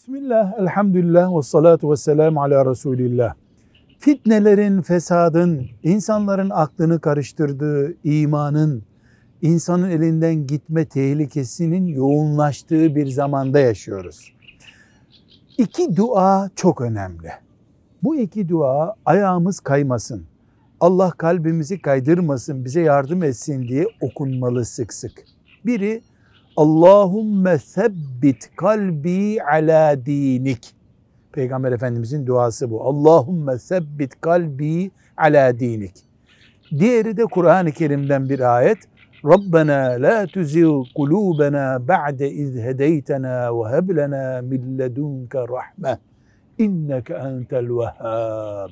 Bismillah, elhamdülillah ve salatu ve selamu ala Resulillah. Fitnelerin, fesadın, insanların aklını karıştırdığı, imanın, insanın elinden gitme tehlikesinin yoğunlaştığı bir zamanda yaşıyoruz. İki dua çok önemli. Bu iki dua ayağımız kaymasın, Allah kalbimizi kaydırmasın, bize yardım etsin diye okunmalı sık sık. Biri Allahümme sebbit kalbi ala dinik. Peygamber Efendimizin duası bu. Allahümme sebbit kalbi ala dinik. Diğeri de Kur'an-ı Kerim'den bir ayet. Rabbena la tuzigh kulubena ba'de iz hedeytena ve heb lena min ledunke rahme inneke entel vehhab.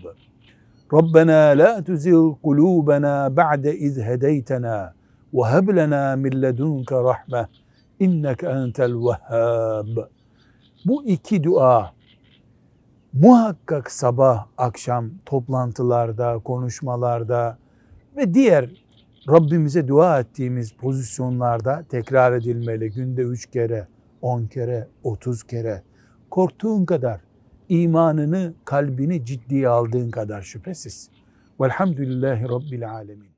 Rabbena la tuzigh kulubena ba'de iz hedeytena ve heb lena min ledunke rahme inneke entel vehhab. Bu iki dua muhakkak sabah akşam toplantılarda, konuşmalarda ve diğer Rabbimize dua ettiğimiz pozisyonlarda tekrar edilmeli. Günde üç kere, on kere, otuz kere. Korktuğun kadar, imanını, kalbini ciddiye aldığın kadar şüphesiz. Velhamdülillahi Rabbil Alemin.